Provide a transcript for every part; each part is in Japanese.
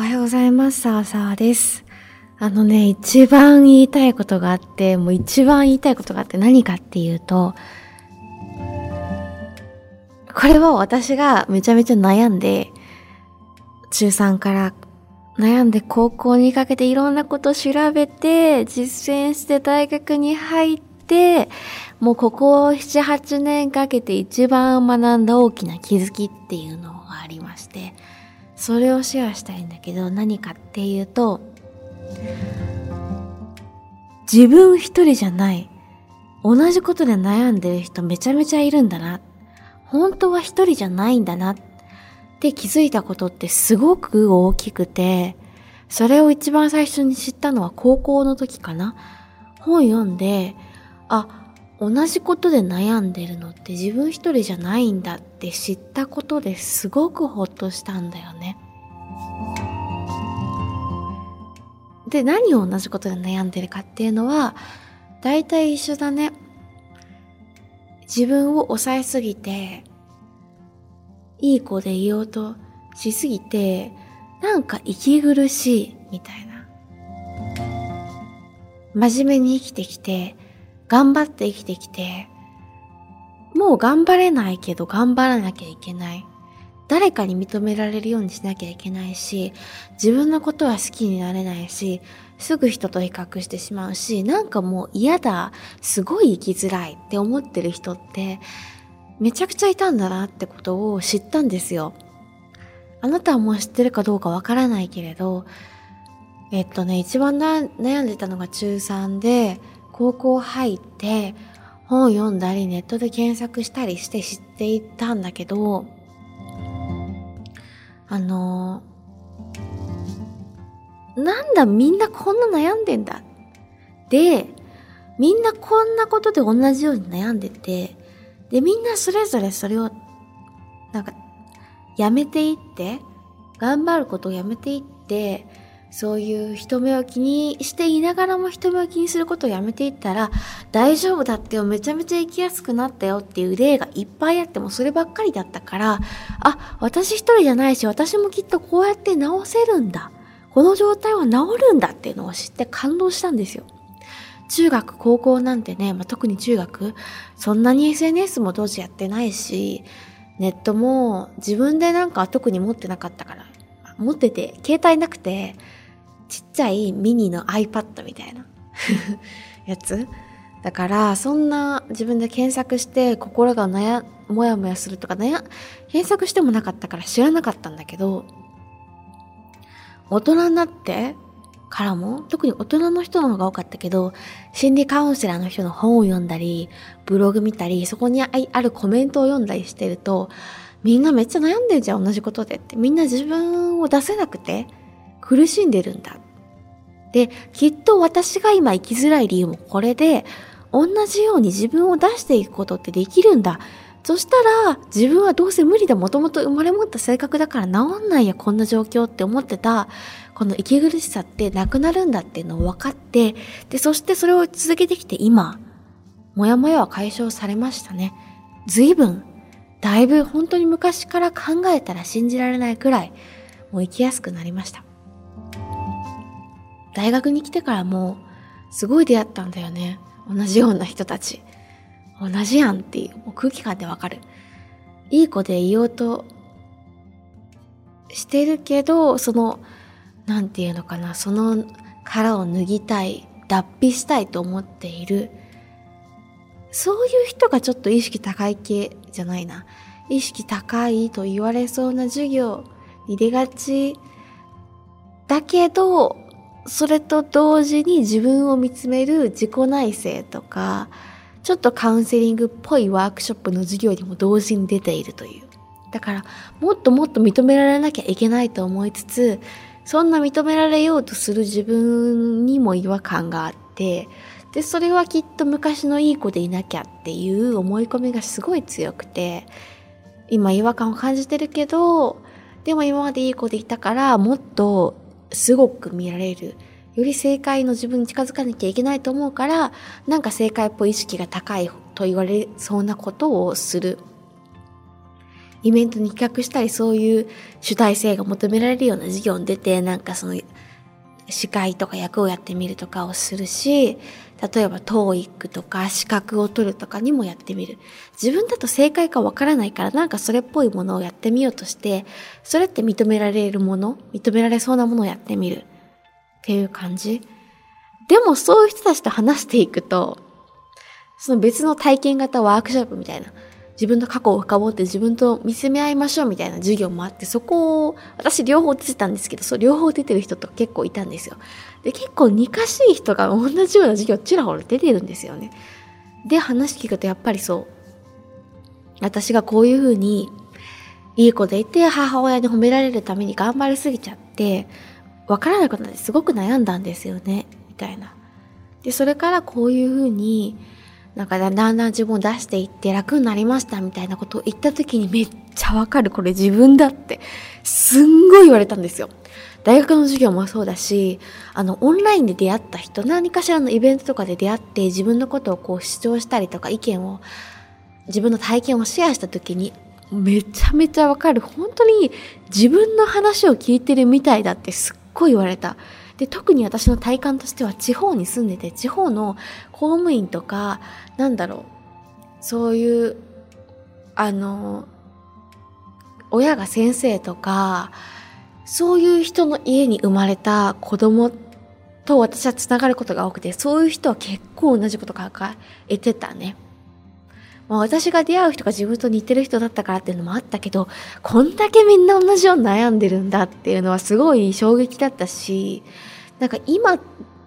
おはようございます。さわさわです。あのね、一番言いたいことがあって、もう一番言いたいことがあって何かっていうと、これは私がめちゃめちゃ悩んで、中3から悩んで高校にかけていろんなこと調べて、実践して大学に入って、もうここ7、8年かけて一番学んだ大きな気づきっていうのがありまして、それをシェアしたいんだけど、何かっていうと、自分一人じゃない。同じことで悩んでる人めちゃめちゃいるんだな。本当は一人じゃないんだなって気づいたことってすごく大きくて、それを一番最初に知ったのは高校の時かな。本読んで、あ、同じことで悩んでるのって自分一人じゃないんだって知ったことですごくほっとしたんだよね。で、何を同じことで悩んでるかっていうのは、大体一緒だね。自分を抑えすぎて、いい子でいようとしすぎて、なんか息苦しいみたいな。真面目に生きてきて、頑張って生きてきて、もう頑張れないけど頑張らなきゃいけない。誰かに認められるようにしなきゃいけないし、自分のことは好きになれないし、すぐ人と比較してしまうし、なんかもう嫌だ、すごい生きづらいって思ってる人って、めちゃくちゃいたんだなってことを知ったんですよ。あなたはもう知ってるかどうかわからないけれど、えっとね、一番悩んでたのが中3で、高校入って、本読んだりネットで検索したりして知っていったんだけど、あのなんだみんなこんな悩んでんだ。で、みんなこんなことで同じように悩んでて、で、みんなそれぞれそれを、なんか、やめていって、頑張ることをやめていって、そういう人目を気にしていながらも人目を気にすることをやめていったら大丈夫だってよ、めちゃめちゃ生きやすくなったよっていう例がいっぱいあってもそればっかりだったから、あ、私一人じゃないし私もきっとこうやって治せるんだ。この状態は治るんだっていうのを知って感動したんですよ。中学、高校なんてね、まあ、特に中学、そんなに SNS も当時やってないし、ネットも自分でなんか特に持ってなかったから、持ってて、携帯なくて、ちっちゃいミニの iPad みたいな やつだから、そんな自分で検索して心が悩、もやもやするとか悩、検索してもなかったから知らなかったんだけど、大人になってからも、特に大人の人の方が多かったけど、心理カウンセラーの人の本を読んだり、ブログ見たり、そこにあるコメントを読んだりしてると、みんなめっちゃ悩んでんじゃん、同じことでって。みんな自分を出せなくて、苦しんでるんだ。で、きっと私が今生きづらい理由もこれで、同じように自分を出していくことってできるんだ。そしたら、自分はどうせ無理だ。もともと生まれ持った性格だから治んないや、こんな状況って思ってた、この息苦しさってなくなるんだっていうのを分かって、で、そしてそれを続けてきて今、もやもやは解消されましたね。随分、だいぶ本当に昔から考えたら信じられないくらい、もう生きやすくなりました。大学に来てからも、すごい出会ったんだよね。同じような人たち。同じやんっていう、もう空気感でわかる。いい子でいようとしてるけど、その、なんていうのかな、その殻を脱ぎたい、脱皮したいと思っている。そういう人がちょっと意識高い系じゃないな。意識高いと言われそうな授業に出がちだけど、それと同時に自分を見つめる自己内省とか、ちょっとカウンセリングっぽいワークショップの授業にも同時に出ているという。だから、もっともっと認められなきゃいけないと思いつつ、そんな認められようとする自分にも違和感があって、で、それはきっと昔のいい子でいなきゃっていう思い込みがすごい強くて、今違和感を感じてるけど、でも今までいい子でいたから、もっとすごく見られる。より正解の自分に近づかなきゃいけないと思うから、なんか正解っぽい意識が高いと言われそうなことをする。イベントに企画したりそういう主体性が求められるような授業に出て、なんかその司会とか役をやってみるとかをするし、例えば TOEIC とか資格を取るとかにもやってみる。自分だと正解かわからないからなんかそれっぽいものをやってみようとして、それって認められるもの、認められそうなものをやってみる。っていう感じ。でもそういう人たちと話していくと、その別の体験型ワークショップみたいな、自分の過去を深掘って自分と見つめ合いましょうみたいな授業もあって、そこを、私両方出てたんですけど、そう両方出てる人と結構いたんですよ。で、結構似かしい人が同じような授業ちらほら出てるんですよね。で、話聞くとやっぱりそう。私がこういうふうに、いい子でいて母親に褒められるために頑張りすぎちゃって、わからなくなってすごく悩んだんですよね。みたいな。で、それからこういうふうに、なんかだんだん自分を出していって楽になりましたみたいなことを言った時にめっちゃわかるこれ自分だってすんごい言われたんですよ。大学の授業もそうだし、あの、オンラインで出会った人、何かしらのイベントとかで出会って自分のことをこう主張したりとか意見を、自分の体験をシェアした時に、めちゃめちゃわかる。本当に自分の話を聞いてるみたいだってすっごい言われた。で、特に私の体感としては地方に住んでて、地方の公務員とか、なんだろう、そういう、あの、親が先生とか、そういう人の家に生まれた子供と私は繋がることが多くて、そういう人は結構同じこと抱えてたね。ま、私が出会う人が自分と似てる人だったからっていうのもあったけど、こんだけみんな同じように悩んでるんだっていうのはすごい衝撃だったし、なんか今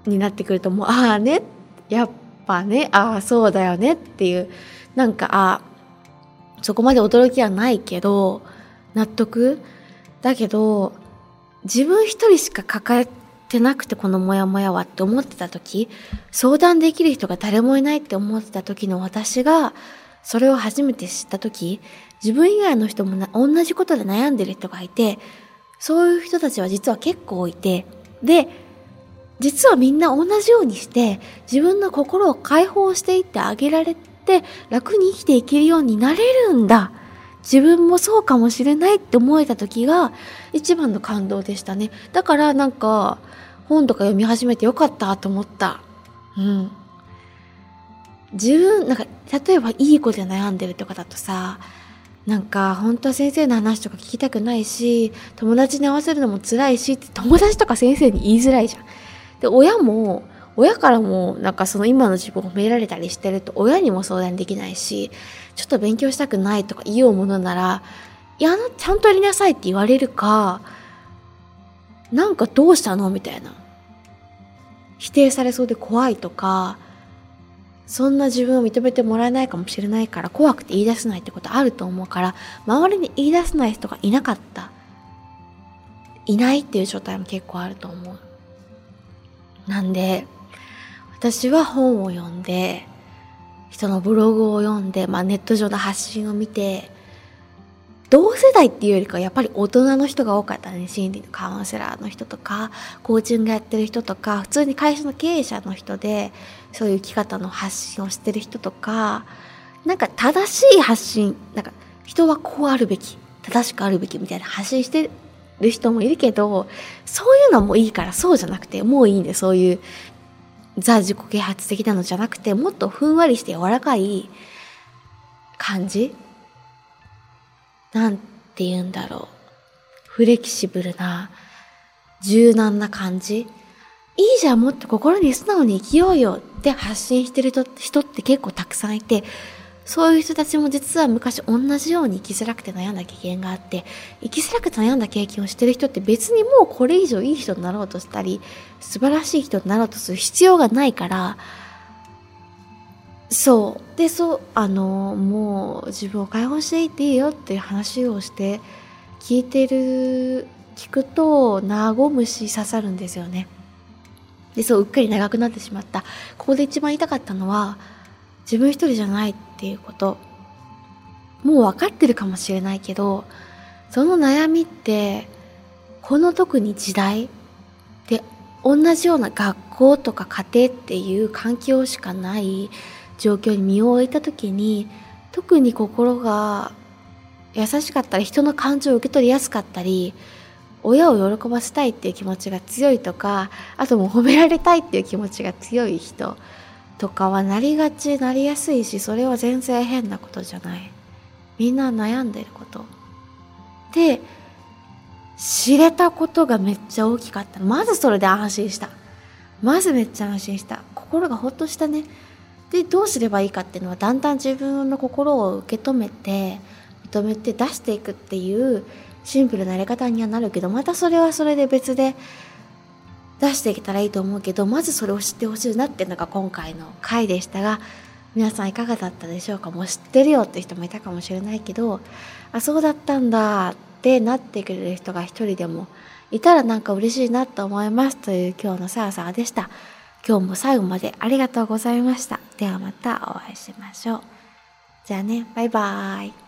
になってくるともう、ああね、やっぱね、ああそうだよねっていう、なんか、ああ、そこまで驚きはないけど、納得？だけど、自分一人しか抱えてなくてこのモヤモヤはって思ってた時、相談できる人が誰もいないって思ってた時の私が、それを初めて知った時、自分以外の人も同じことで悩んでる人がいて、そういう人たちは実は結構いて、で、実はみんな同じようにして自分の心を解放していってあげられて楽に生きていけるようになれるんだ。自分もそうかもしれないって思えた時が一番の感動でしたね。だからなんか本とか読み始めてよかったと思った。うん。自分、なんか例えばいい子で悩んでるとかだとさ、なんか本当は先生の話とか聞きたくないし、友達に合わせるのも辛いしって友達とか先生に言いづらいじゃん。で、親も、親からもなんかその今の自分を褒められたりしてると親にも相談できないし、ちょっと勉強したくないとか言おうものなら、いや、ちゃんとやりなさいって言われるか、なんかどうしたの？みたいな。否定されそうで怖いとか、そんな自分を認めてもらえないかもしれないから怖くて言い出せないってことあると思うから、周りに言い出せない人がいなかった。いないっていう状態も結構あると思う。なんで、私は本を読んで、人のブログを読んで、まあネット上の発信を見て、同世代っていうよりかやっぱり大人の人が多かったね。心理のカウンセラーの人とか、コーチングやってる人とか、普通に会社の経営者の人で、そういう生き方の発信をしてる人とか、なんか正しい発信、なんか人はこうあるべき、正しくあるべきみたいな発信してる人もいるけど、そういうのもいいからそうじゃなくて、もういいんで、そういうザ自己啓発的なのじゃなくて、もっとふんわりして柔らかい感じ。なんて言うんだろう。フレキシブルな、柔軟な感じ。いいじゃん、もっと心に素直に生きようよって発信してる人って結構たくさんいて、そういう人たちも実は昔同じように生きづらくて悩んだ経験があって、生きづらくて悩んだ経験をしてる人って別にもうこれ以上いい人になろうとしたり、素晴らしい人になろうとする必要がないから、そう。で、そう、あの、もう自分を解放していっていいよっていう話をして、聞いてる、聞くと、和むし刺さるんですよね。で、そう、うっかり長くなってしまった。ここで一番言いたかったのは、自分一人じゃないっていうこと。もう分かってるかもしれないけど、その悩みって、この特に時代で同じような学校とか家庭っていう環境しかない状況に身を置いた時に特に心が優しかったり人の感情を受け取りやすかったり親を喜ばせたいっていう気持ちが強いとかあともう褒められたいっていう気持ちが強い人とかはなりがちなりやすいしそれは全然変なことじゃない。みんな悩んでること。で知れたことがめっちゃ大きかった。まずそれで安心した。まずめっちゃ安心した。心がほっとしたね。でどうすればいいかっていうのはだんだん自分の心を受け止めて認めて出していくっていうシンプルなやり方にはなるけどまたそれはそれで別で出していけたらいいと思うけどまずそれを知ってほしいなっていうのが今回の回でしたが皆さんいかがだったでしょうか？もう知ってるよって人もいたかもしれないけどあそうだったんだってなってくれる人が一人でもいたらなんか嬉しいなと思いますという今日のさあさあでした。今日も最後までありがとうございました。ではまたお会いしましょう。じゃあね、バイバーイ。